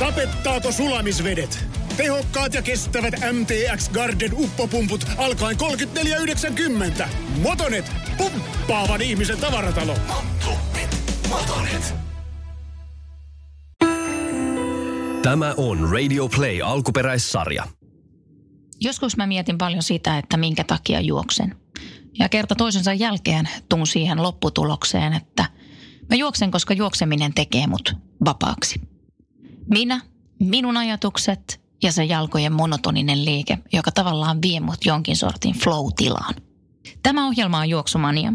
Sapettaako sulamisvedet? Tehokkaat ja kestävät MTX Garden uppopumput alkaen 34,90. Motonet, pumppaavan ihmisen tavaratalo. Motonet. Tämä on Radio Play alkuperäissarja. Joskus mä mietin paljon sitä, että minkä takia juoksen. Ja kerta toisensa jälkeen tuun siihen lopputulokseen, että mä juoksen, koska juokseminen tekee mut vapaaksi. Minä, minun ajatukset ja se jalkojen monotoninen liike, joka tavallaan vie mut jonkin sortin flow-tilaan. Tämä ohjelma on Juoksumania.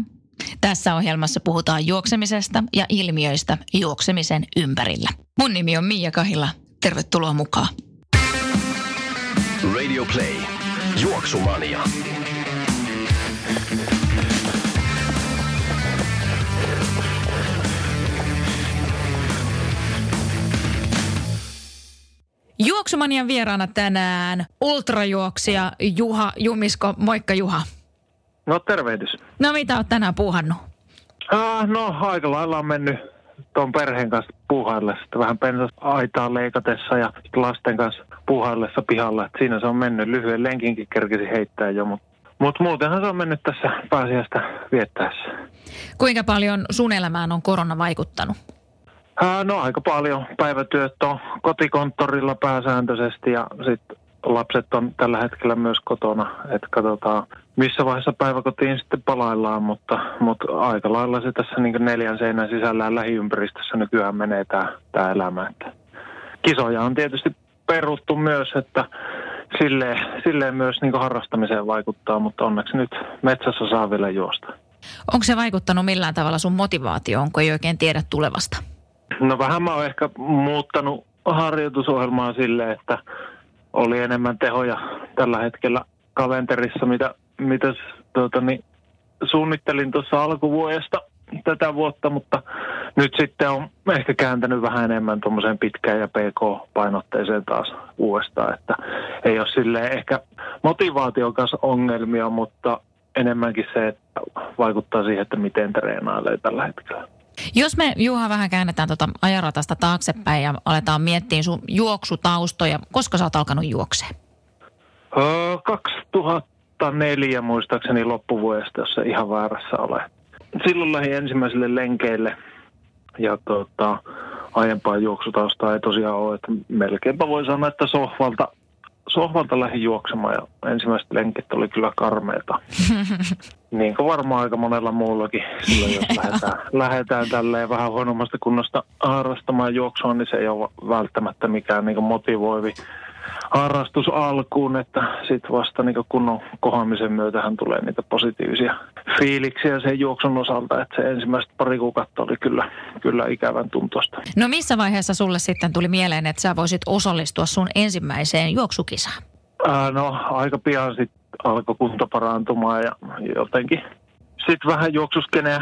Tässä ohjelmassa puhutaan juoksemisesta ja ilmiöistä juoksemisen ympärillä. Mun nimi on Mia Kahila. Tervetuloa mukaan. Radio Play. Juoksumania. Juoksumanian vieraana tänään ultrajuoksija Juha Jumisko. Moikka Juha. No tervehdys. No mitä oot tänään puuhannut? Ah, no aika lailla on mennyt tuon perheen kanssa puuhaillessa, vähän pensas aitaa leikatessa ja lasten kanssa puuhaillessa pihalla. Et siinä se on mennyt. Lyhyen lenkinkin kerkisi heittää jo, mutta mut muutenhan se on mennyt tässä pääsiäistä viettäessä. Kuinka paljon sun elämään on korona vaikuttanut? No aika paljon. Päivätyöt on kotikonttorilla pääsääntöisesti ja sitten lapset on tällä hetkellä myös kotona. Että katsotaan, missä vaiheessa päiväkotiin sitten palaillaan, mutta, mutta aika lailla se tässä niin neljän seinän sisällä lähiympäristössä nykyään menee tämä, tämä elämä. Että kisoja on tietysti peruttu myös, että silleen, silleen myös niin harrastamiseen vaikuttaa, mutta onneksi nyt metsässä saa vielä juosta. Onko se vaikuttanut millään tavalla sun motivaatioon, kun ei oikein tiedä tulevasta? No vähän mä oon ehkä muuttanut harjoitusohjelmaa silleen, että oli enemmän tehoja tällä hetkellä kalenterissa, mitä, mitä tuota, niin, suunnittelin tuossa alkuvuodesta tätä vuotta, mutta nyt sitten on ehkä kääntänyt vähän enemmän tuommoiseen pitkään ja PK-painotteeseen taas uudestaan, että ei ole sille ehkä motivaation kanssa ongelmia, mutta enemmänkin se, että vaikuttaa siihen, että miten treenailee tällä hetkellä. Jos me Juha vähän käännetään tuota ajaratasta taaksepäin ja aletaan miettiä sun juoksutaustoja, koska sä oot alkanut juokseen? Öö, 2004 muistaakseni loppuvuodesta, jos ihan väärässä ole. Silloin lähdin ensimmäiselle lenkeille ja tota, aiempaa juoksutaustaa ei tosiaan ole, että melkeinpä voi sanoa, että sohvalta sohvalta lähdin juoksemaan ja ensimmäiset lenkit oli kyllä karmeita. niin kuin varmaan aika monella muullakin silloin, jos lähdetään, lähdetään tälleen vähän huonommasta kunnosta harrastamaan juoksua, niin se ei ole välttämättä mikään niin motivoivi harrastus alkuun, että sitten vasta niin kunnon kohaamisen myötähän tulee niitä positiivisia fiiliksiä sen juoksun osalta, että se ensimmäistä pari kuukautta oli kyllä, kyllä ikävän tuntosta. No missä vaiheessa sulle sitten tuli mieleen, että sä voisit osallistua sun ensimmäiseen juoksukisaan? Ää, no aika pian sitten alkoi kunto parantumaan ja jotenkin sitten vähän juoksuskeneä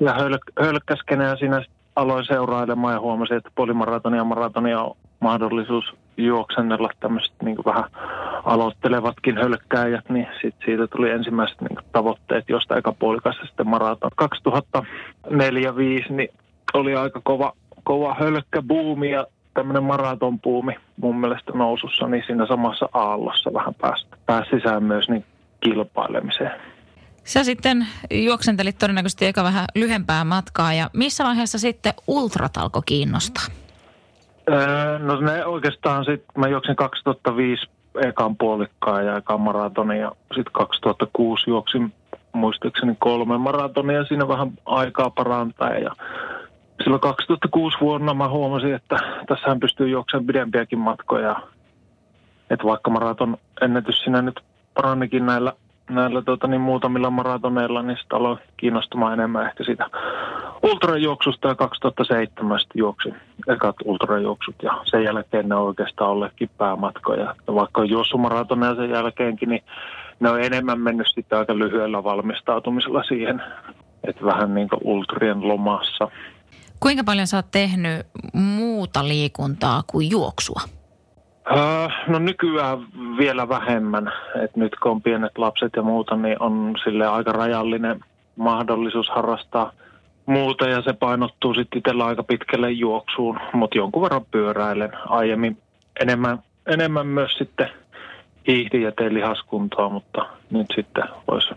ja höl- hölkkäskeneä siinä aloin seurailemaan ja huomasin, että polimaratonia ja maratonia on mahdollisuus juoksennella tämmöiset niin vähän aloittelevatkin hölkkääjät, niin sit siitä tuli ensimmäiset niin tavoitteet, josta eka puolikassa sitten maraton. 2004-2005 niin oli aika kova, kova hölkkäbuumi ja tämmöinen maratonpuumi mun mielestä nousussa, niin siinä samassa aallossa vähän pääsi, pääsi sisään myös niin kilpailemiseen. Sä sitten juoksentelit todennäköisesti eka vähän lyhempää matkaa ja missä vaiheessa sitten ultrat alkoi kiinnostaa? Öö, no ne oikeastaan sitten, mä juoksin 2005 ekan puolikkaan ja ekan maratonin ja sitten 2006 juoksin muistaakseni kolme maratonia siinä vähän aikaa parantaa ja silloin 2006 vuonna mä huomasin, että tässähän pystyy juoksemaan pidempiäkin matkoja. Että vaikka maraton ennätys siinä nyt parannikin näillä näillä tota, niin muutamilla maratoneilla, niin sitä aloin kiinnostumaan enemmän ehkä sitä ultrajuoksusta ja 2007 juoksin ekat ultrajuoksut ja sen jälkeen ne on oikeastaan olleetkin päämatkoja. Ja vaikka on juossut sen jälkeenkin, niin ne on enemmän mennyt sitten aika lyhyellä valmistautumisella siihen, että vähän niin kuin ultrien lomassa. Kuinka paljon sä oot tehnyt muuta liikuntaa kuin juoksua? Öö, no nykyään vielä vähemmän. Et nyt kun on pienet lapset ja muuta, niin on sille aika rajallinen mahdollisuus harrastaa muuta ja se painottuu sitten itsellä aika pitkälle juoksuun, mutta jonkun verran pyöräilen. Aiemmin enemmän, enemmän myös sitten hiihdin ja tein lihaskuntoa, mutta nyt sitten voisi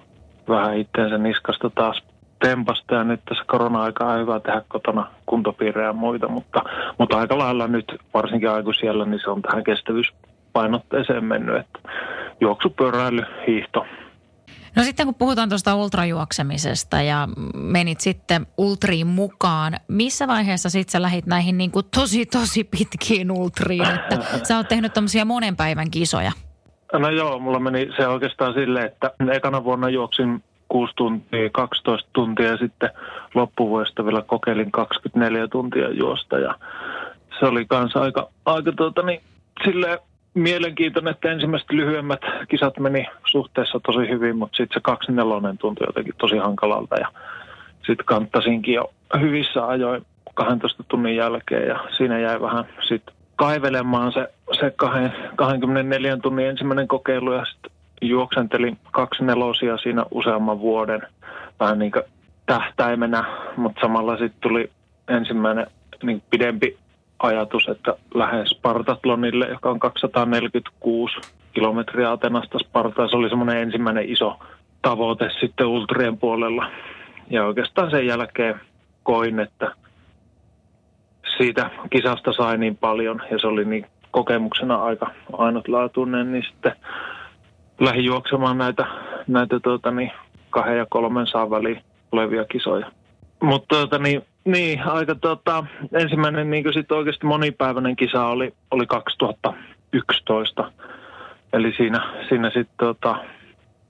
vähän itteensä niskasta taas tempasta ja nyt tässä korona-aikaa on hyvä tehdä kotona kuntopiirejä ja muita, mutta, mutta aika lailla nyt varsinkin aikuisiellä niin se on tähän kestävyyspainotteeseen mennyt, että juoksupyöräily, hiihto. No sitten kun puhutaan tuosta ultrajuoksemisesta ja menit sitten ultriin mukaan, missä vaiheessa sitten sä lähit näihin niin kuin tosi tosi pitkiin ultriin, että sä oot tehnyt tämmöisiä monen päivän kisoja? No joo, mulla meni se oikeastaan silleen, että ekana vuonna juoksin 6 tuntia, 12 tuntia ja sitten loppuvuodesta vielä kokeilin 24 tuntia juosta ja se oli kanssa aika, aika tuota, niin, silleen mielenkiintoinen, että ensimmäiset lyhyemmät kisat meni suhteessa tosi hyvin, mutta sitten se 24 tuntui jotenkin tosi hankalalta ja sitten kanttasinkin jo hyvissä ajoin 12 tunnin jälkeen ja siinä jäi vähän sitten kaivelemaan se, se 24 tunnin ensimmäinen kokeilu ja sitten juoksentelin kaksi nelosia siinä useamman vuoden vähän niin tähtäimenä, mutta samalla sitten tuli ensimmäinen niin pidempi ajatus, että lähes Spartatlonille, joka on 246 kilometriä Atenasta Spartaan. Se oli semmoinen ensimmäinen iso tavoite sitten ultrien puolella. Ja oikeastaan sen jälkeen koin, että siitä kisasta sai niin paljon ja se oli niin kokemuksena aika ainutlaatuinen, niin sitten lähdin juoksemaan näitä, näitä tuota, niin, kahden ja kolmen saan väliin olevia kisoja. Mutta tuota, niin, niin, aika tota, ensimmäinen niin sitten oikeasti monipäiväinen kisa oli, oli 2011. Eli siinä, siinä sitten tota,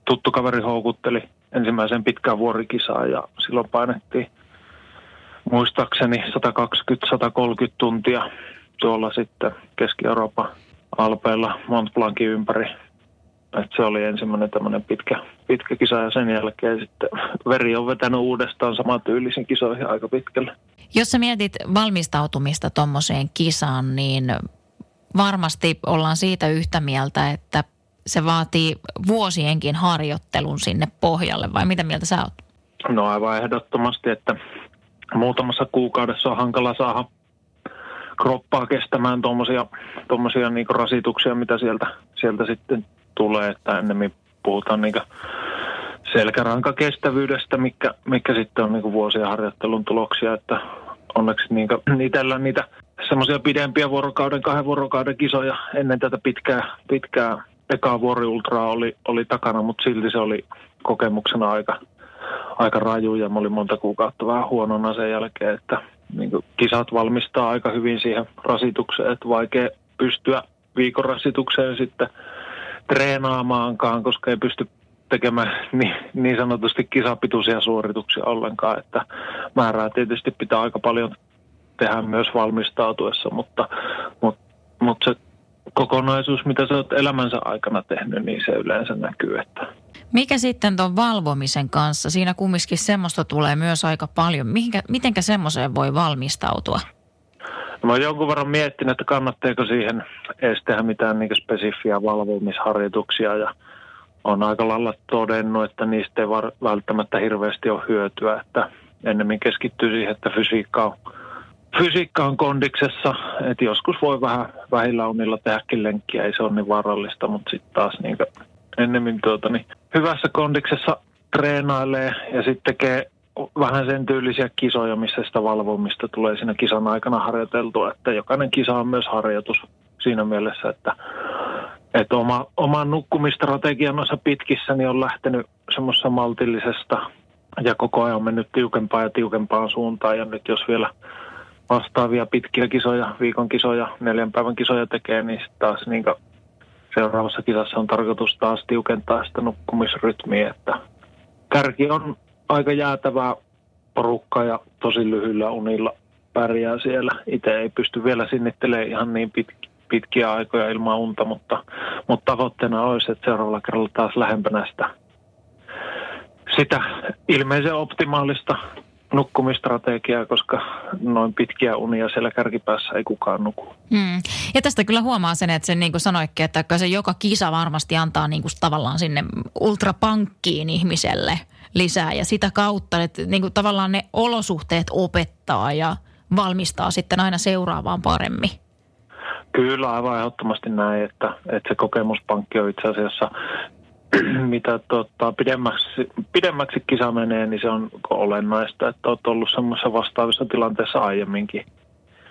tuttu kaveri houkutteli ensimmäisen pitkään vuorikisaan ja silloin painettiin muistaakseni 120-130 tuntia tuolla sitten Keski-Euroopan alpeilla Mont Blancin ympäri. Et se oli ensimmäinen tämmöinen pitkä, pitkä kisa ja sen jälkeen sitten veri on vetänyt uudestaan tyylisiin kisoihin aika pitkälle. Jos sä mietit valmistautumista tuommoiseen kisaan, niin varmasti ollaan siitä yhtä mieltä, että se vaatii vuosienkin harjoittelun sinne pohjalle, vai mitä mieltä sä oot? No aivan ehdottomasti, että muutamassa kuukaudessa on hankala saada kroppaa kestämään tuommoisia niinku rasituksia, mitä sieltä, sieltä sitten tulee, että ennemmin puhutaan niinku selkärankakestävyydestä, mikä, mikä sitten on niinku vuosien harjoittelun tuloksia, että onneksi niinku, itsellä niitä semmoisia pidempiä vuorokauden, kahden vuorokauden kisoja ennen tätä pitkää, pitkää ekaa vuoriultraa oli, oli takana, mutta silti se oli kokemuksena aika, aika raju ja mä olin monta kuukautta vähän huonona sen jälkeen, että niin kisat valmistaa aika hyvin siihen rasitukseen, että vaikea pystyä viikon rasitukseen sitten treenaamaankaan, koska ei pysty tekemään niin, niin sanotusti kisapituisia suorituksia ollenkaan, että määrää tietysti pitää aika paljon tehdä myös valmistautuessa, mutta, mutta, mutta se kokonaisuus, mitä sä oot elämänsä aikana tehnyt, niin se yleensä näkyy, että mikä sitten tuon valvomisen kanssa? Siinä kumminkin semmoista tulee myös aika paljon. Mihinkä, mitenkä semmoiseen voi valmistautua? Mä oon jonkun verran miettinyt, että kannattaako siihen edes tehdä mitään niin spesifiä valvomisharjoituksia ja on aika lailla todennut, että niistä ei var- välttämättä hirveästi ole hyötyä, että ennemmin keskittyy siihen, että fysiikka on, fysiikka on kondiksessa, että joskus voi vähän vähillä unilla tehdäkin lenkkiä, ei se ole niin vaarallista, mutta sitten taas niin ennemmin tuota, niin hyvässä kondiksessa treenailee ja sitten tekee vähän sen tyylisiä kisoja, missä sitä valvomista tulee siinä kisan aikana harjoiteltua, että jokainen kisa on myös harjoitus siinä mielessä, että, että oma, oman nukkumistrategian noissa pitkissä niin on lähtenyt semmoisessa maltillisesta ja koko ajan on mennyt tiukempaan ja tiukempaan suuntaan. Ja nyt jos vielä vastaavia pitkiä kisoja, viikon kisoja, neljän päivän kisoja tekee, niin taas niin seuraavassa kisassa on tarkoitus taas tiukentaa sitä nukkumisrytmiä, että kärki on aika jäätävää porukka ja tosi lyhyillä unilla pärjää siellä. Itse ei pysty vielä sinnittelemään ihan niin pit- pitkiä aikoja ilman unta, mutta, mutta tavoitteena olisi, että seuraavalla kerralla taas lähempänä sitä, sitä ilmeisen optimaalista nukkumistrategiaa, koska noin pitkiä unia siellä kärkipäässä ei kukaan nuku. Mm. Ja tästä kyllä huomaa sen, että sen niin kuin sanoikin, että se joka kisa varmasti antaa niin kuin tavallaan sinne ultrapankkiin ihmiselle lisää ja sitä kautta, että niin kuin tavallaan ne olosuhteet opettaa ja valmistaa sitten aina seuraavaan paremmin. Kyllä, aivan ehdottomasti näin, että, että se kokemuspankki on itse asiassa mitä tota, pidemmäksi, pidemmäksi kisa menee, niin se on olennaista, että olet ollut semmoisessa vastaavissa tilanteessa aiemminkin.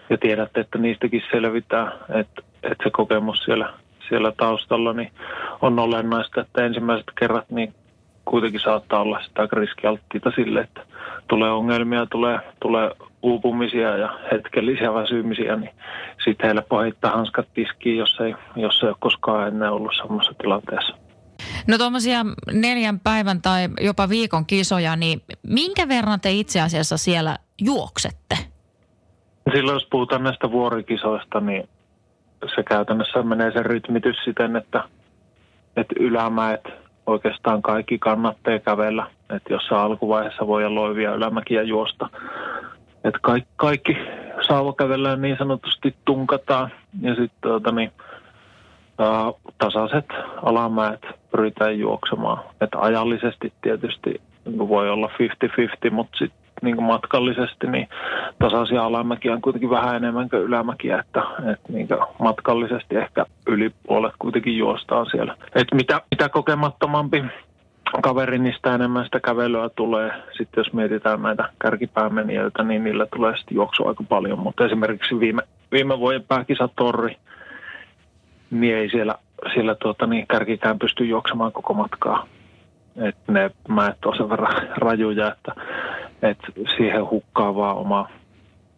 Ja tiedätte, että niistäkin selvitään, että, että se kokemus siellä, siellä taustalla niin on olennaista, että ensimmäiset kerrat niin kuitenkin saattaa olla sitä aika riskialttiita sille, että tulee ongelmia, tulee, tulee uupumisia ja hetkellisiä väsymisiä, niin sitten helppo heittää hanskat tiskiin, jos ei, jos ei ole koskaan ennen ollut samassa tilanteessa. No tuommoisia neljän päivän tai jopa viikon kisoja, niin minkä verran te itse asiassa siellä juoksette? Silloin jos puhutaan näistä vuorikisoista, niin se käytännössä menee se rytmitys siten, että, että ylämäet oikeastaan kaikki kannattaa kävellä. Että jossain alkuvaiheessa voi loivia ylämäkiä juosta. Että kaikki, kaikki sauvakävellä niin sanotusti tunkataan. Ja sitten tuota, niin, tasaiset alamäet pyritään juoksemaan. Että ajallisesti tietysti voi olla 50-50, mutta sitten niin kuin matkallisesti niin tasaisia alamäkiä on kuitenkin vähän enemmän kuin ylämäkiä, että, että niin kuin matkallisesti ehkä yli puolet kuitenkin juostaan siellä. että mitä, mitä kokemattomampi kaveri, niin sitä enemmän sitä kävelyä tulee. Sitten jos mietitään näitä kärkipäämenijöitä, niin niillä tulee sitten juoksua aika paljon. Mutta esimerkiksi viime, viime vuoden pääkisatorri, niin ei siellä, siellä tuota, niin kärkikään pysty juoksemaan koko matkaa. Et ne mäet on sen verran rajuja, että, että siihen hukkaa vaan oma,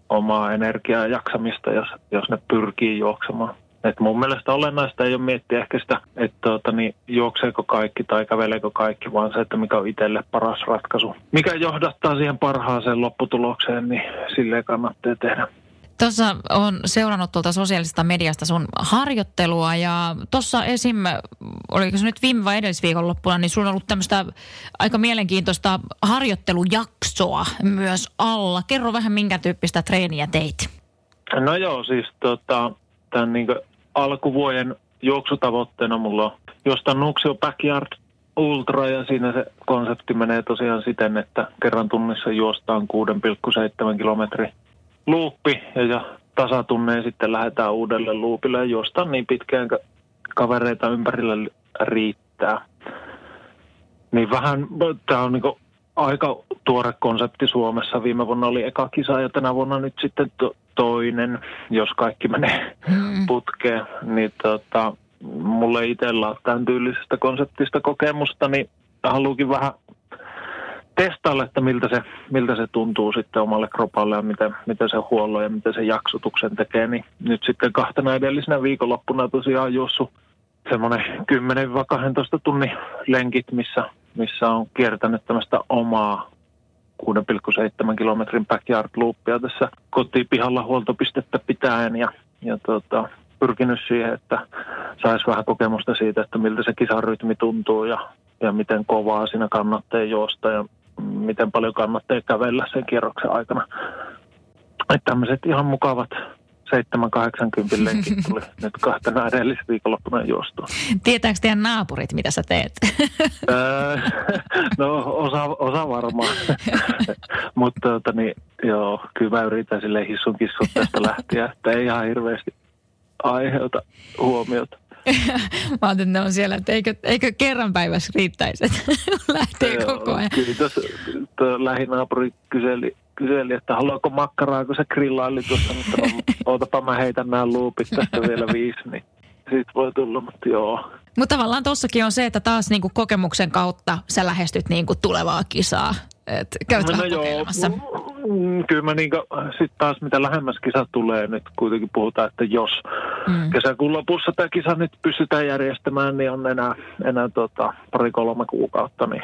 omaa energiaa ja jaksamista, jos, jos ne pyrkii juoksemaan. Et mun mielestä olennaista ei ole miettiä ehkä sitä, että tuota, niin, juokseeko kaikki tai käveleekö kaikki, vaan se, että mikä on itselle paras ratkaisu. Mikä johdattaa siihen parhaaseen lopputulokseen, niin silleen kannattaa tehdä. Tuossa on seurannut tuolta sosiaalisesta mediasta sun harjoittelua ja tuossa esim, oliko se nyt viime vai edellisviikon loppuna, niin sulla on ollut tämmöistä aika mielenkiintoista harjoittelujaksoa myös alla. Kerro vähän minkä tyyppistä treeniä teit. No joo, siis tota, tämän niin alkuvuoden juoksutavoitteena mulla on jostain Nuxio Backyard Ultra ja siinä se konsepti menee tosiaan siten, että kerran tunnissa juostaan 6,7 kilometri luuppi ja, ja tasatunneen sitten lähdetään uudelle luupille ja niin pitkään kavereita ympärillä riittää. Niin vähän, tämä on niin aika tuore konsepti Suomessa. Viime vuonna oli eka kisa ja tänä vuonna nyt sitten to, toinen, jos kaikki menee mm. putkeen. Niin tota, mulle itsellä on tämän tyylisestä konseptista kokemusta, niin haluukin vähän testailla, että miltä se, miltä se tuntuu sitten omalle kropalle ja miten, miten se huollon ja miten se jaksotuksen tekee. Niin nyt sitten kahtena edellisenä viikonloppuna tosiaan juossut semmoinen 10-12 tunnin lenkit, missä, missä on kiertänyt tämmöistä omaa 6,7 kilometrin backyard loopia tässä kotipihalla huoltopistettä pitäen ja, ja tota, pyrkinyt siihen, että saisi vähän kokemusta siitä, että miltä se kisarytmi tuntuu ja, ja miten kovaa siinä kannattaa juosta ja miten paljon kannattaa kävellä sen kierroksen aikana. Että tämmöiset ihan mukavat 7-80 lenkit tuli nyt kahtena edellisviikonloppuna juostua. Tietääkö teidän naapurit, mitä sä teet? Öö, no osa, osa varmaan. Mutta tota, niin, joo, kyllä mä yritän sille hissun kissut tästä lähteä, että ei ihan hirveästi aiheuta huomiota. Mä ajattelin, että ne on siellä, että eikö, eikö kerran päivässä riittäisi, että lähtee Joo, koko ajan. Kyllä tuossa lähinaapuri kyseli, kyseli, että haluaako makkaraa, kun se grillaili tuossa, mutta no, ootapa mä heitän nämä luupit tästä vielä viisi, niin siitä voi tulla, mutta joo. Mutta tavallaan tossakin on se, että taas niinku kokemuksen kautta sä lähestyt niinku tulevaa kisaa. Et käyt no, vähän kokeilemassa. Mm, kyllä mä niinku, sit taas mitä lähemmäs kisa tulee, nyt kuitenkin puhutaan, että jos mm. kesäkuun lopussa tämä kisa nyt pystytään järjestämään, niin on enää, enää tota, pari-kolme kuukautta, niin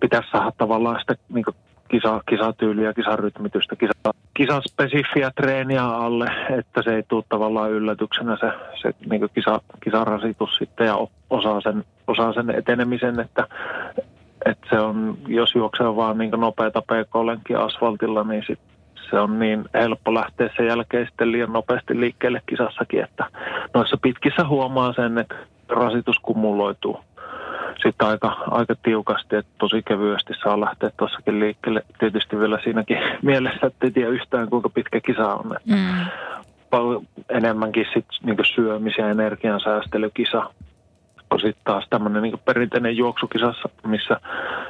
pitäisi saada tavallaan sitä niinku kisa, kisatyyliä, kisarytmitystä, kisa, kisaspesifiä treeniä alle, että se ei tule tavallaan yllätyksenä se, se niin kisa, kisarasitus sitten ja osaa sen, osaa sen etenemisen, että et se on, jos juoksee vaan niin nopeita pk asfaltilla, niin sit se on niin helppo lähteä sen jälkeen sitten liian nopeasti liikkeelle kisassakin, että noissa pitkissä huomaa sen, että rasitus kumuloituu sitten aika, aika tiukasti, että tosi kevyesti saa lähteä tuossakin liikkeelle. Tietysti vielä siinäkin mielessä, että ei tiedä yhtään kuinka pitkä kisa on. Mm. Paljon enemmänkin sit niin syömis- ja energiansäästelykisa on sitten taas tämmöinen niin perinteinen juoksukisassa, missä,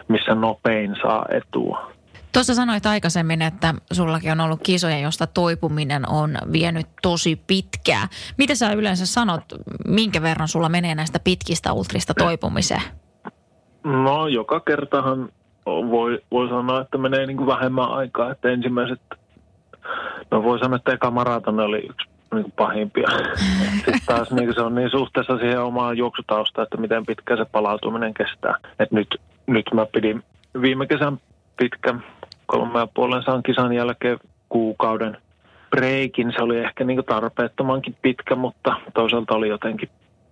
missä nopein saa etua. Tuossa sanoit aikaisemmin, että sullakin on ollut kisoja, josta toipuminen on vienyt tosi pitkää. Mitä sä yleensä sanot, minkä verran sulla menee näistä pitkistä ultrista toipumiseen? No joka kertahan voi, voi sanoa, että menee niin kuin vähemmän aikaa. Että ensimmäiset, no voi sanoa, että eka maraton oli yksi niin kuin pahimpia. Sitten taas niin se on niin suhteessa siihen omaan juoksutaustaan, että miten pitkään se palautuminen kestää. Et nyt, nyt mä pidin viime kesän pitkän kolme ja puolen saan kisan jälkeen kuukauden breikin. Se oli ehkä niin tarpeettomankin pitkä, mutta toisaalta oli jotenkin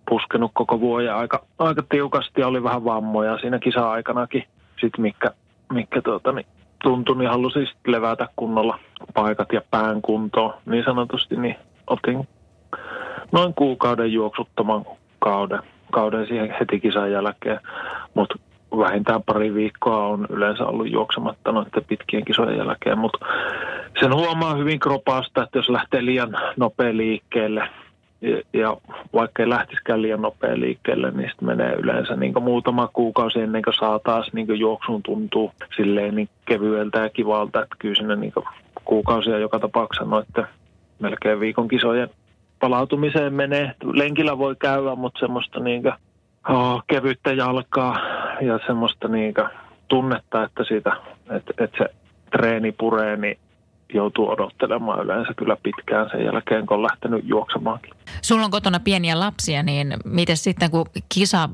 puskenut koko vuoden aika, aika tiukasti ja oli vähän vammoja siinä kisa-aikanakin. Sitten mikä, mikä tuota, niin tuntui, niin halusi levätä kunnolla paikat ja pään kuntoon niin sanotusti, niin otin noin kuukauden juoksuttoman kauden, kauden siihen heti kisan jälkeen. Mutta vähintään pari viikkoa on yleensä ollut juoksematta noiden pitkien kisojen jälkeen, mutta sen huomaa hyvin kropaasta, että jos lähtee liian nopea liikkeelle ja, vaikka ei lähtisikään liian nopea liikkeelle, niin sitten menee yleensä niin muutama kuukausi ennen kuin saa taas niin juoksuun tuntuu silleen niin kevyeltä ja kivalta, että kyllä sinne niin kuukausia joka tapauksessa noiden melkein viikon kisojen palautumiseen menee. Lenkillä voi käydä, mutta semmoista niin kuin, oh, kevyttä jalkaa ja semmoista niin tunnetta, että, siitä, että, että se treeni puree, niin joutuu odottelemaan yleensä kyllä pitkään sen jälkeen, kun on lähtenyt juoksemaankin. Sulla on kotona pieniä lapsia, niin miten sitten kun kisa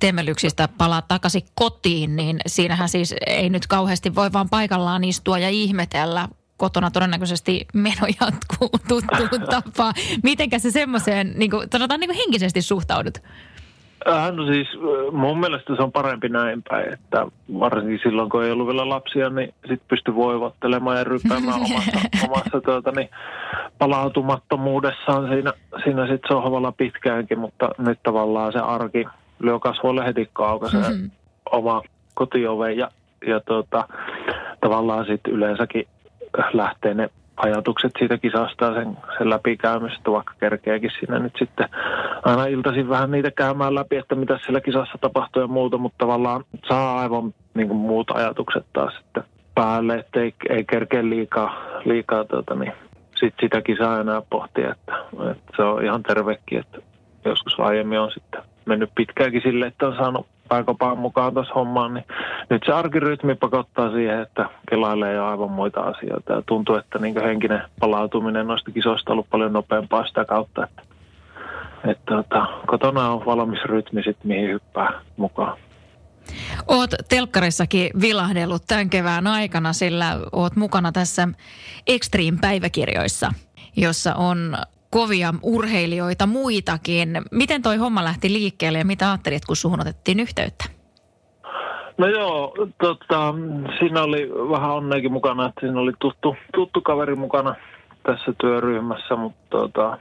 temmelyksistä palaa takaisin kotiin, niin siinähän siis ei nyt kauheasti voi vaan paikallaan istua ja ihmetellä. Kotona todennäköisesti meno jatkuu tuttuun tapaan. Mitenkä se semmoiseen, niin kuin, sanotaan niin kuin henkisesti suhtaudut? Äh, no siis äh, mun mielestä se on parempi näin päin, että varsinkin silloin kun ei ollut vielä lapsia, niin sitten pysty voivottelemaan ja ryppäämään omassa, omassa tuota, niin palautumattomuudessaan siinä, siinä sitten sohvalla pitkäänkin, mutta nyt tavallaan se arki lyö kasvoille heti kaukaisen mm-hmm. oma kotiove ja, ja tuota, tavallaan sitten yleensäkin lähtee ne ajatukset siitä kisasta sen, sen läpikäymisestä, vaikka kerkeäkin siinä nyt sitten aina iltaisin vähän niitä käymään läpi, että mitä siellä kisassa tapahtuu ja muuta, mutta tavallaan saa aivan niin kuin muut ajatukset taas sitten päälle, että ei, ei kerkeä liikaa, liikaa tuota, niin sit sitä kisaa enää pohtia, että, että se on ihan tervekin, että joskus aiemmin on sitten mennyt pitkäänkin sille, että on saanut pääkopaan mukaan tuossa hommaan, niin nyt se arkirytmi pakottaa siihen, että kelailee jo aivan muita asioita. Ja tuntuu, että niin henkinen palautuminen noista kisoista on ollut paljon nopeampaa sitä kautta, että, että tota, kotona on valmis rytmi sitten, mihin hyppää mukaan. Oot telkkarissakin vilahdellut tämän kevään aikana, sillä oot mukana tässä Extreme-päiväkirjoissa, jossa on kovia urheilijoita muitakin. Miten toi homma lähti liikkeelle ja mitä ajattelit, kun suhun otettiin yhteyttä? No joo, tota, siinä oli vähän onneekin mukana, että siinä oli tuttu, tuttu kaveri mukana tässä työryhmässä, mutta tota,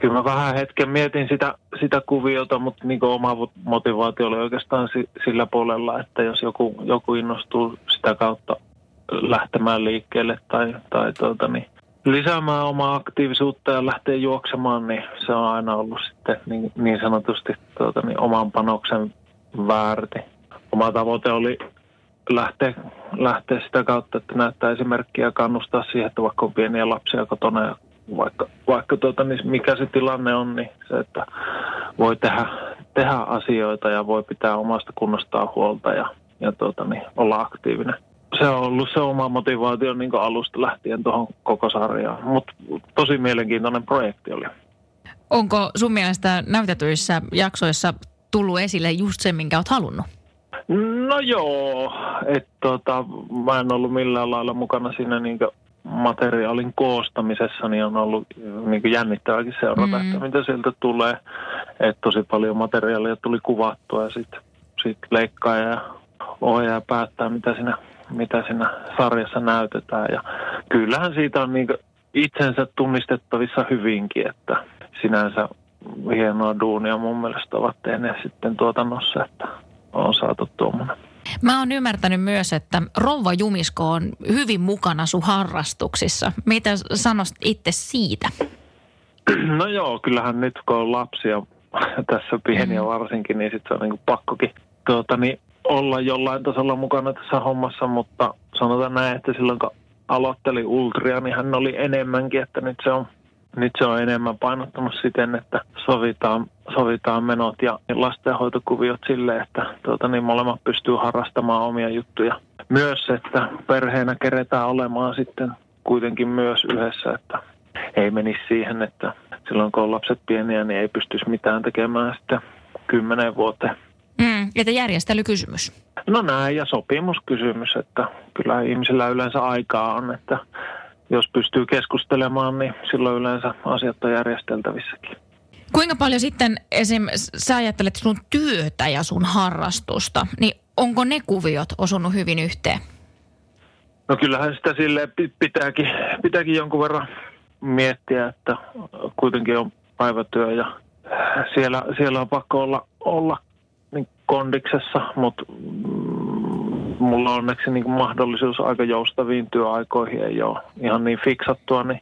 kyllä mä vähän hetken mietin sitä, sitä kuviota, mutta niin oma motivaatio oli oikeastaan sillä puolella, että jos joku, joku innostuu sitä kautta lähtemään liikkeelle tai, tai tuota, niin lisäämään omaa aktiivisuutta ja lähteä juoksemaan, niin se on aina ollut sitten niin, niin sanotusti tuota, niin oman panoksen väärti. Oma tavoite oli lähteä, lähteä sitä kautta, että näyttää esimerkkiä ja kannustaa siihen, että vaikka on pieniä lapsia kotona ja vaikka, vaikka tuota, niin mikä se tilanne on, niin se, että voi tehdä, tehdä asioita ja voi pitää omasta kunnostaan huolta ja, ja tuota, niin olla aktiivinen se on ollut se oma motivaatio niin alusta lähtien tuohon koko sarjaan. Mutta tosi mielenkiintoinen projekti oli. Onko sun mielestä näytetyissä jaksoissa tullut esille just se, minkä olet halunnut? No joo, että tota, mä en ollut millään lailla mukana siinä niin materiaalin koostamisessa, niin on ollut niin jännittäväkin seurata, mm. että mitä sieltä tulee. Että tosi paljon materiaalia tuli kuvattua ja sitten sit leikkaaja ja ohjaaja päättää, mitä siinä, mitä siinä sarjassa näytetään. Ja kyllähän siitä on niin itsensä tunnistettavissa hyvinkin, että sinänsä hienoa duunia mun mielestä ovat tehneet sitten tuotannossa, että on saatu tuommoinen. Mä oon ymmärtänyt myös, että Rouva Jumisko on hyvin mukana sun harrastuksissa. Mitä sanoisit itse siitä? No joo, kyllähän nyt kun on lapsia tässä pieniä mm. varsinkin, niin sitten se on niin pakkokin tuota, niin olla jollain tasolla mukana tässä hommassa, mutta sanotaan näin, että silloin kun aloitteli Ultria, niin hän oli enemmänkin, että nyt se on, nyt se on enemmän painottunut siten, että sovitaan, sovitaan menot ja lastenhoitokuviot silleen, että tuota, niin molemmat pystyy harrastamaan omia juttuja. Myös, että perheenä keretään olemaan sitten kuitenkin myös yhdessä, että ei menisi siihen, että silloin kun on lapset pieniä, niin ei pystyisi mitään tekemään sitten kymmenen vuoteen. Mm, että järjestelykysymys. No näin ja sopimuskysymys, että kyllä ihmisillä yleensä aikaa on, että jos pystyy keskustelemaan, niin silloin yleensä asiat on järjesteltävissäkin. Kuinka paljon sitten esim. sä ajattelet sun työtä ja sun harrastusta, niin onko ne kuviot osunut hyvin yhteen? No kyllähän sitä sille pitääkin, pitääkin jonkun verran miettiä, että kuitenkin on päivätyö ja siellä, siellä on pakko olla, olla kondiksessa, mutta mulla on onneksi niin kuin mahdollisuus aika joustaviin työaikoihin ei ole ihan niin fiksattua, niin,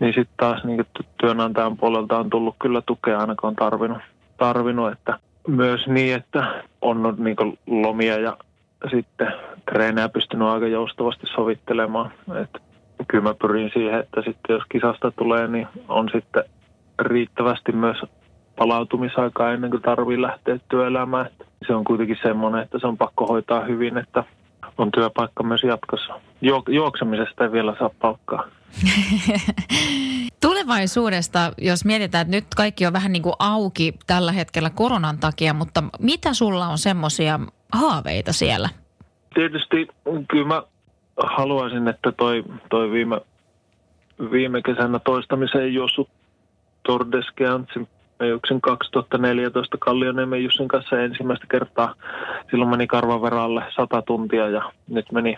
niin sitten taas niin työnantajan puolelta on tullut kyllä tukea aina kun on tarvinnut, tarvinnut että myös niin, että on niin lomia ja sitten treenejä pystynyt aika joustavasti sovittelemaan. Että kyllä mä pyrin siihen, että sitten jos kisasta tulee, niin on sitten riittävästi myös palautumisaikaa ennen kuin tarvii lähteä työelämään. Se on kuitenkin semmoinen, että se on pakko hoitaa hyvin, että on työpaikka myös jatkossa. juoksemisesta ei vielä saa palkkaa. Tulevaisuudesta, jos mietitään, että nyt kaikki on vähän niin kuin auki tällä hetkellä koronan takia, mutta mitä sulla on semmoisia haaveita siellä? Tietysti kyllä mä haluaisin, että toi, toi viime, viime kesänä toistamiseen juossut Tordeskeantsin yksin 2014 Kallioniemen Jussin kanssa ensimmäistä kertaa. Silloin meni Karvaveralle 100 tuntia ja nyt meni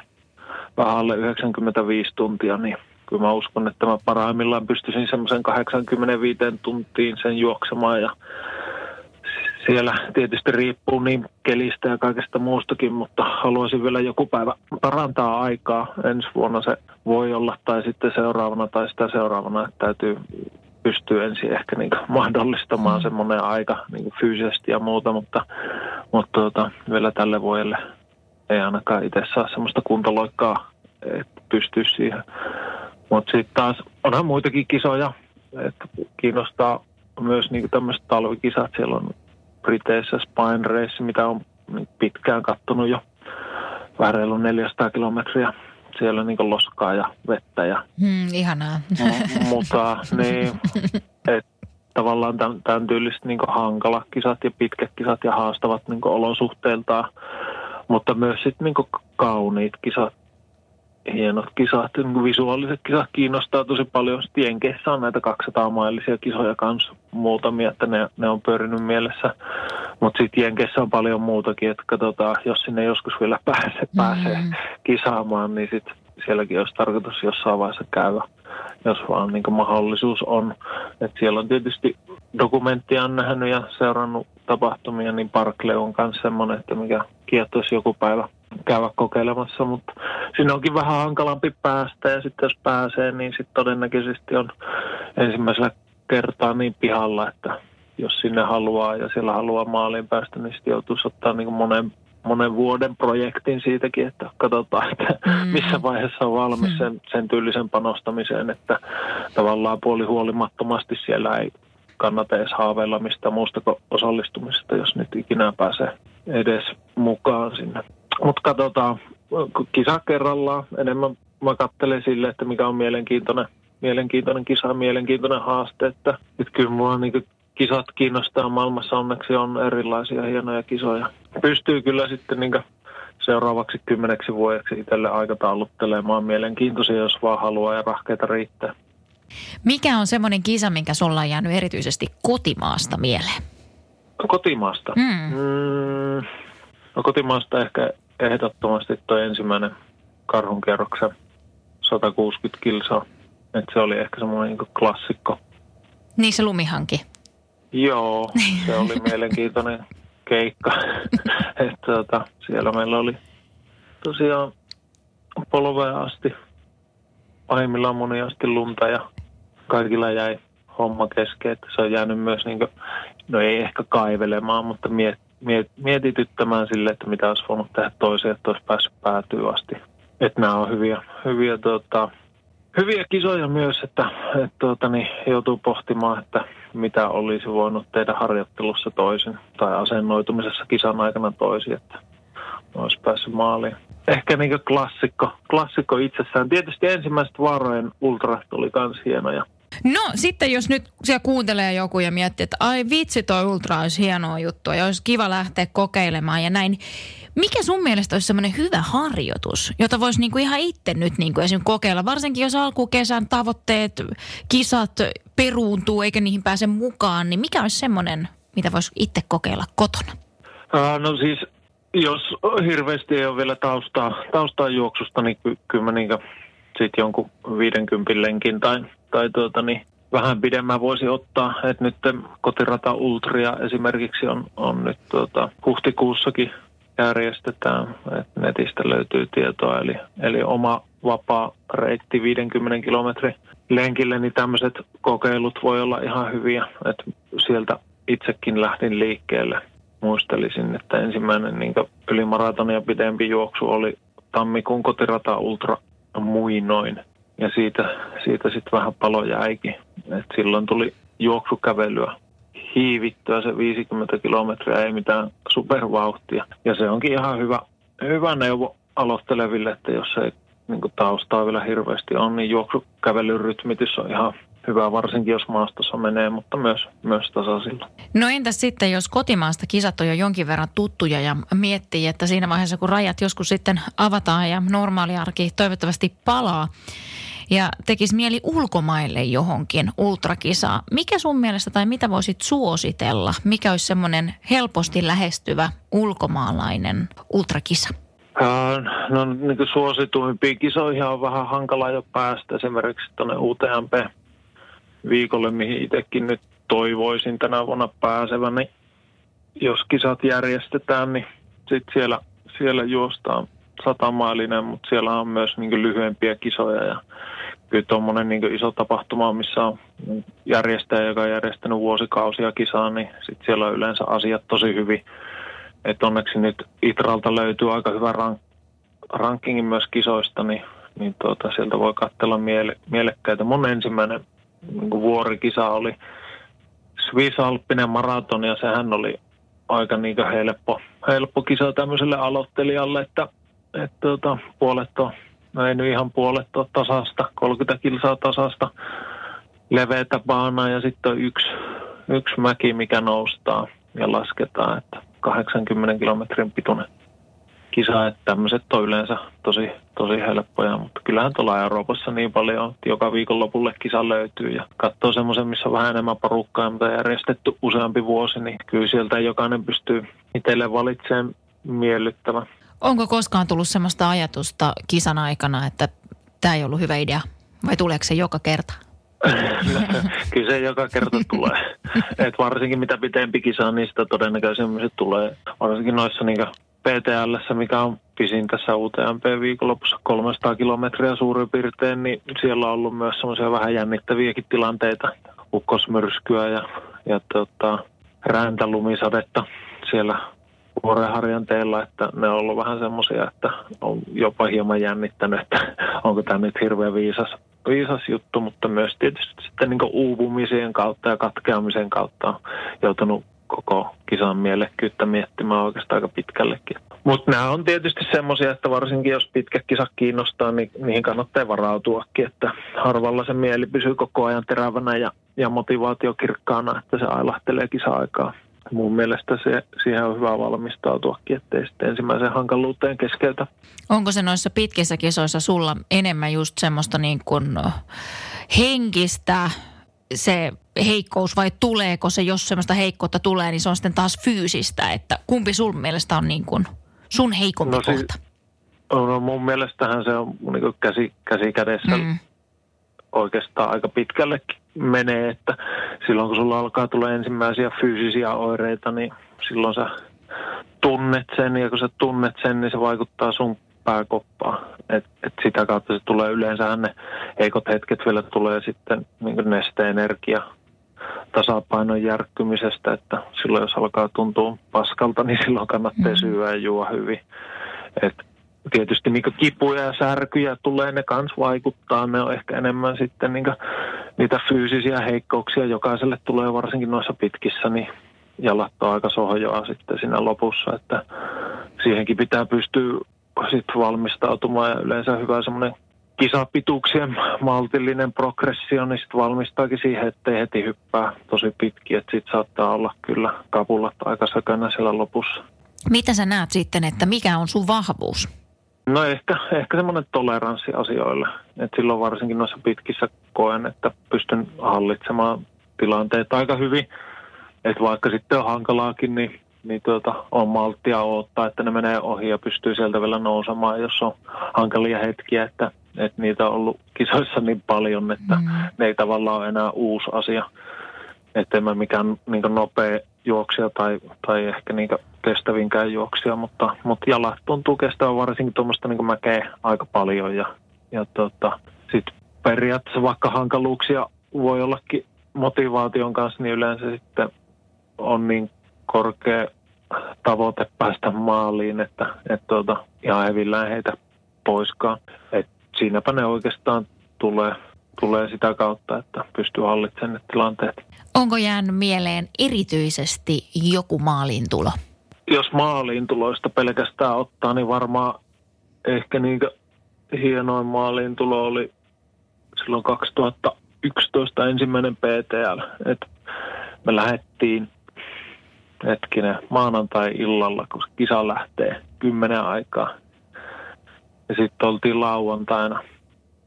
vähän alle 95 tuntia, niin kyllä mä uskon, että mä parhaimmillaan pystyisin semmoisen 85 tuntiin sen juoksemaan ja siellä tietysti riippuu niin kelistä ja kaikesta muustakin, mutta haluaisin vielä joku päivä parantaa aikaa. Ensi vuonna se voi olla tai sitten seuraavana tai sitä seuraavana, että täytyy pystyy ensin ehkä niin mahdollistamaan semmoinen aika niin fyysisesti ja muuta, mutta, mutta tuota, vielä tälle vuodelle ei ainakaan itse saa semmoista kuntoloikkaa, että pystyy siihen. Mutta sitten taas onhan muitakin kisoja, että kiinnostaa myös niin tämmöiset talvikisat. Siellä on Briteissä Spine Race, mitä on pitkään kattonut jo vähän 400 kilometriä siellä niin loskaa ja vettä. Ja, hmm, ihanaa. M- mutta niin, et, tavallaan tämän, tämän tyyliset niin hankala kisat ja pitkät kisat ja haastavat niin olosuhteiltaan, mutta myös sitten niin kauniit kisat hienot kisat, niin visuaaliset kisat kiinnostaa tosi paljon. Sitten Jenkeissä on näitä 200-maillisia kisoja kanssa muutamia, että ne, ne on pyörinyt mielessä. Mutta sitten Jenkeissä on paljon muutakin, että katsotaan, jos sinne joskus vielä pääsee, pääsee mm. kisaamaan, niin sitten sielläkin olisi tarkoitus jossain vaiheessa käydä, jos vaan niin mahdollisuus on. Et siellä on tietysti dokumenttia on nähnyt ja seurannut tapahtumia, niin Parkle on myös semmoinen, että mikä kiehtoisi joku päivä käydä kokeilemassa, mutta siinä onkin vähän hankalampi päästä ja sitten jos pääsee, niin sitten todennäköisesti on ensimmäisellä kertaa niin pihalla, että jos sinne haluaa ja siellä haluaa maaliin päästä, niin sitten joutuisi ottaa niin kuin monen, monen vuoden projektin siitäkin, että katsotaan, että mm. missä vaiheessa on valmis mm. sen, sen tyylisen panostamiseen, että tavallaan puoli huolimattomasti siellä ei kannata edes haaveilla mistään muusta kuin osallistumisesta, jos nyt ikinä pääsee edes mukaan sinne. Mutta katsotaan, kisa kerrallaan. Enemmän mä katselen sille, että mikä on mielenkiintoinen, mielenkiintoinen kisa, mielenkiintoinen haaste. Että, että kyllä mua niin kisat kiinnostaa maailmassa. Onneksi on erilaisia hienoja kisoja. Pystyy kyllä sitten niin seuraavaksi kymmeneksi vuodeksi itselle aikatauluttelemaan mielenkiintoisia, jos vaan haluaa ja rahkeita riittää. Mikä on semmoinen kisa, minkä sulla on jäänyt erityisesti kotimaasta mieleen? Kotimaasta? Mm. Mm, No kotimaasta ehkä ehdottomasti tuo ensimmäinen karhunkierroksen 160 kilsaa. Et se oli ehkä semmoinen niin klassikko. Niin se lumihanki. Joo, se oli mielenkiintoinen keikka. Et, tuota, siellä meillä oli tosiaan polvea asti, pahimmillaan moni asti lunta ja kaikilla jäi homma kesken. Että se on jäänyt myös, niin kuin, no ei ehkä kaivelemaan, mutta miet, mietityttämään sille, että mitä olisi voinut tehdä toiseen, että olisi päässyt päätyä asti. Että nämä on hyviä, hyviä, tuota, hyviä kisoja myös, että, että tuota, niin joutuu pohtimaan, että mitä olisi voinut tehdä harjoittelussa toisin tai asennoitumisessa kisan aikana toisin, että olisi päässyt maaliin. Ehkä niin klassikko, klassikko itsessään. Tietysti ensimmäiset varojen ultra tuli kans hienoja. No sitten jos nyt siellä kuuntelee joku ja miettii, että ai vitsi toi ultra olisi hienoa juttua ja olisi kiva lähteä kokeilemaan ja näin. Mikä sun mielestä olisi semmoinen hyvä harjoitus, jota voisi niinku ihan itse nyt niinku esimerkiksi kokeilla, varsinkin jos alkukesän tavoitteet, kisat peruuntuu eikä niihin pääse mukaan, niin mikä olisi semmoinen, mitä voisi itse kokeilla kotona? Uh, no siis jos hirveästi ei ole vielä taustaa, taustaa juoksusta, niin ky- kyllä mä niin sitten jonkun 50 lenkin tai, tai tuota, niin vähän pidemmän voisi ottaa. Että nyt kotirata Ultria esimerkiksi on, on nyt tuota, huhtikuussakin järjestetään. Et netistä löytyy tietoa, eli, eli oma vapaa reitti 50 kilometrin lenkille, niin tämmöiset kokeilut voi olla ihan hyviä. Et sieltä itsekin lähdin liikkeelle. Muistelisin, että ensimmäinen niin ylimaratonia pidempi juoksu oli tammikuun kotirata Ultra muinoin. Ja siitä, siitä sitten vähän palo jäikin. Et silloin tuli juoksukävelyä hiivittyä se 50 kilometriä, ei mitään supervauhtia. Ja se onkin ihan hyvä, hyvä neuvo aloitteleville, että jos ei niin taustaa vielä hirveästi on, niin juoksukävelyn rytmitys on ihan hyvä, varsinkin jos maastossa menee, mutta myös, myös tasaisilla. No entäs sitten, jos kotimaasta kisat on jo jonkin verran tuttuja ja miettii, että siinä vaiheessa kun rajat joskus sitten avataan ja normaali arki toivottavasti palaa, ja tekisi mieli ulkomaille johonkin ultrakisaa. Mikä sun mielestä tai mitä voisit suositella? Mikä olisi semmoinen helposti lähestyvä ulkomaalainen ultrakisa? no niin kuin suosituimpiin kisoihin on vähän hankala jo päästä esimerkiksi tuonne UTMP viikolle, mihin itsekin nyt toivoisin tänä vuonna pääsevän. Niin jos kisat järjestetään, niin sitten siellä, siellä juostaan satamailinen, mutta siellä on myös niin lyhyempiä kisoja ja kyllä tuommoinen niin iso tapahtuma, missä on järjestäjä, joka on järjestänyt vuosikausia kisaa, niin sit siellä on yleensä asiat tosi hyvin. Et onneksi nyt Itralta löytyy aika hyvä rank, rankingin myös kisoista, niin, niin tuota, sieltä voi katsella miele, mielekkäitä. Mun ensimmäinen niin vuorikisa oli Swiss Alppinen maraton ja sehän oli aika niin helppo, helppo kisa tämmöiselle aloittelijalle, että, että tuota, puolet on no ei nyt ihan puolet ole tasasta, 30 kilsaa tasasta leveätä baanaa ja sitten on yksi, yksi mäki, mikä noustaa ja lasketaan, että 80 kilometrin pituinen kisa, että tämmöiset on yleensä tosi, tosi helppoja, mutta kyllähän tuolla Euroopassa niin paljon, että joka lopulle kisa löytyy ja katsoo semmoisen, missä on vähän enemmän porukkaa, mutta järjestetty useampi vuosi, niin kyllä sieltä jokainen pystyy itselle valitsemaan miellyttävän. Onko koskaan tullut sellaista ajatusta kisan aikana, että tämä ei ollut hyvä idea? Vai tuleeko se joka kerta? Kyllä se joka kerta tulee. Et varsinkin mitä pitempi kisa niin sitä todennäköisemmin se tulee. Varsinkin noissa niin PTL, mikä on pisin tässä UTMP viikonlopussa 300 kilometriä suurin piirtein, niin siellä on ollut myös semmoisia vähän jännittäviäkin tilanteita. Ukkosmyrskyä ja, ja tota, räntälumisadetta siellä vuorenharjanteilla, että ne on ollut vähän semmoisia, että on jopa hieman jännittänyt, että onko tämä nyt hirveän viisas, viisas juttu, mutta myös tietysti sitten niin uupumisien kautta ja katkeamisen kautta on joutunut koko kisan mielekkyyttä miettimään oikeastaan aika pitkällekin. Mutta nämä on tietysti semmoisia, että varsinkin jos pitkä kisa kiinnostaa, niin niihin kannattaa varautuakin, että harvalla se mieli pysyy koko ajan terävänä ja, ja motivaatio kirkkaana, että se ailahtelee kisa-aikaa mun mielestä se, siihen on hyvä valmistautuakin, ettei sitten ensimmäisen hankaluuteen keskeytä. Onko se noissa pitkissä kisoissa sulla enemmän just semmoista niin kuin henkistä se heikkous vai tuleeko se, jos semmoista heikkoutta tulee, niin se on sitten taas fyysistä, että kumpi sun mielestä on niin kuin sun heikompi No siis- kohta? No mun mielestähän se on niin käsi, käsi kädessä Mm. oikeastaan aika pitkällekin menee, että silloin kun sulla alkaa tulla ensimmäisiä fyysisiä oireita, niin silloin sä tunnet sen ja kun sä tunnet sen, niin se vaikuttaa sun pääkoppaan. Et, et sitä kautta se tulee yleensä ne heikot hetket vielä tulee sitten niin nesteenergia tasapainon järkkymisestä, että silloin jos alkaa tuntua paskalta, niin silloin kannattaa Mm. syödä ja juo hyvin. Et tietysti niin kipuja ja särkyjä tulee, ne kans vaikuttaa. Ne on ehkä enemmän sitten niin niitä fyysisiä heikkouksia. Jokaiselle tulee varsinkin noissa pitkissä, niin jalat on aika sohjoa sitten siinä lopussa. Että siihenkin pitää pystyä sitten valmistautumaan ja yleensä hyvä semmoinen kisapituuksien maltillinen progressio, niin sitten valmistaakin siihen, ettei heti hyppää tosi pitkin, että sitten saattaa olla kyllä kapulat aika sökönä siellä lopussa. Mitä sä näet sitten, että mikä on sun vahvuus? No ehkä, ehkä semmoinen toleranssi asioille. Et silloin varsinkin noissa pitkissä koen, että pystyn hallitsemaan tilanteet aika hyvin. Että vaikka sitten on hankalaakin, niin, niin tuota, on malttia odottaa, että ne menee ohi ja pystyy sieltä vielä nousemaan, jos on hankalia hetkiä, että, että niitä on ollut kisoissa niin paljon, että Mm. ne ei tavallaan ole enää uusi asia. Että en mä mikään niin nopea juoksija tai, tai ehkä niin kestävinkään juoksija, mutta, mutta jalat tuntuu kestävän varsinkin tuommoista niin mäkeä aika paljon. Ja, ja tota, sitten periaatteessa vaikka hankaluuksia voi ollakin motivaation kanssa, niin yleensä sitten on niin korkea tavoite päästä maaliin, että, että tuota, ihan hevillään heitä poiskaan. Et siinäpä ne oikeastaan tulee, tulee sitä kautta, että pystyy hallitsemaan ne tilanteet. Onko jäänyt mieleen erityisesti joku maaliintulo? jos maaliin tuloista pelkästään ottaa, niin varmaan ehkä niin hienoin maaliin tulo oli silloin 2011 ensimmäinen PTL. Et me lähdettiin hetkinen maanantai-illalla, kun kisa lähtee kymmenen aikaa. Ja sitten oltiin lauantaina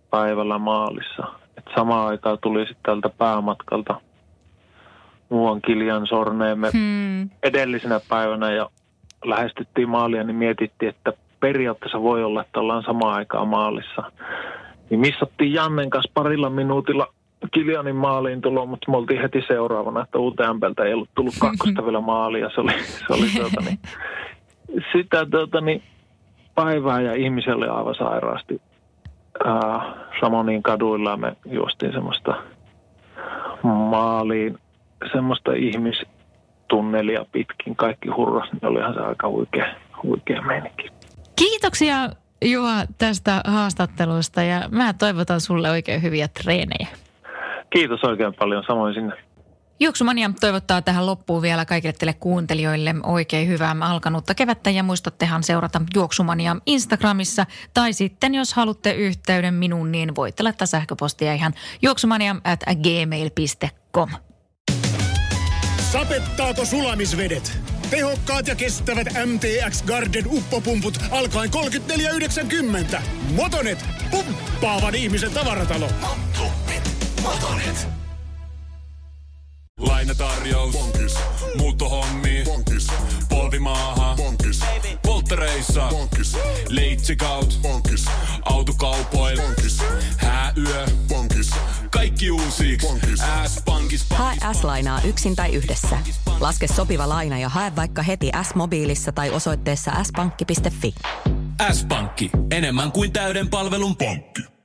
päivällä maalissa. Et samaan aikaan tuli sitten tältä päämatkalta muuan Kiljan Sorneemme Hmm. edellisenä päivänä ja lähestyttiin maalia, niin mietittiin, että periaatteessa voi olla, että ollaan samaan aikaan maalissa. Niin missattiin Jannen kanssa parilla minuutilla Kiljanin maaliin tulo, mutta me oltiin heti seuraavana, että UTMPltä ei ollut tullut kakkosta vielä maalia. Se oli, se oli tuota, niin, sitä tuota, niin, päivää ja ihmiselle aivan sairaasti. Ää, Samonin kaduilla me juostiin semmoista maaliin, semmoista ihmistunnelia pitkin. Kaikki hurras, niin olihan se aika huikea, huikea meininki. Kiitoksia Juha tästä haastattelusta ja mä toivotan sulle oikein hyviä treenejä. Kiitos oikein paljon, samoin sinne. Juoksumania toivottaa tähän loppuun vielä kaikille teille kuuntelijoille oikein hyvää alkanutta kevättä ja muistattehan seurata Juoksumania Instagramissa tai sitten jos haluatte yhteyden minuun, niin voitte laittaa sähköpostia ihan juoksumania at gmail.com. Sapettaako sulamisvedet? Tehokkaat ja kestävät MTX Garden uppopumput alkaen 34,90. Motonet, pumppaavan ihmisen tavaratalo. Motonet. Lainatarjous. Bonkis. Muuttohommi. Bonkis. Polvimaaha. Bonkis. Polttereissa. Bonkis. Leitsikaut. Bonkis. Autokaupoil. Bonkis. Hääyö. Bonkis. Kaikki uusi. S-pankis. Hae S-lainaa yksin tai yhdessä. Laske sopiva laina ja hae vaikka heti S-mobiilissa tai osoitteessa s-pankki.fi. S-pankki. Enemmän kuin täyden palvelun pankki.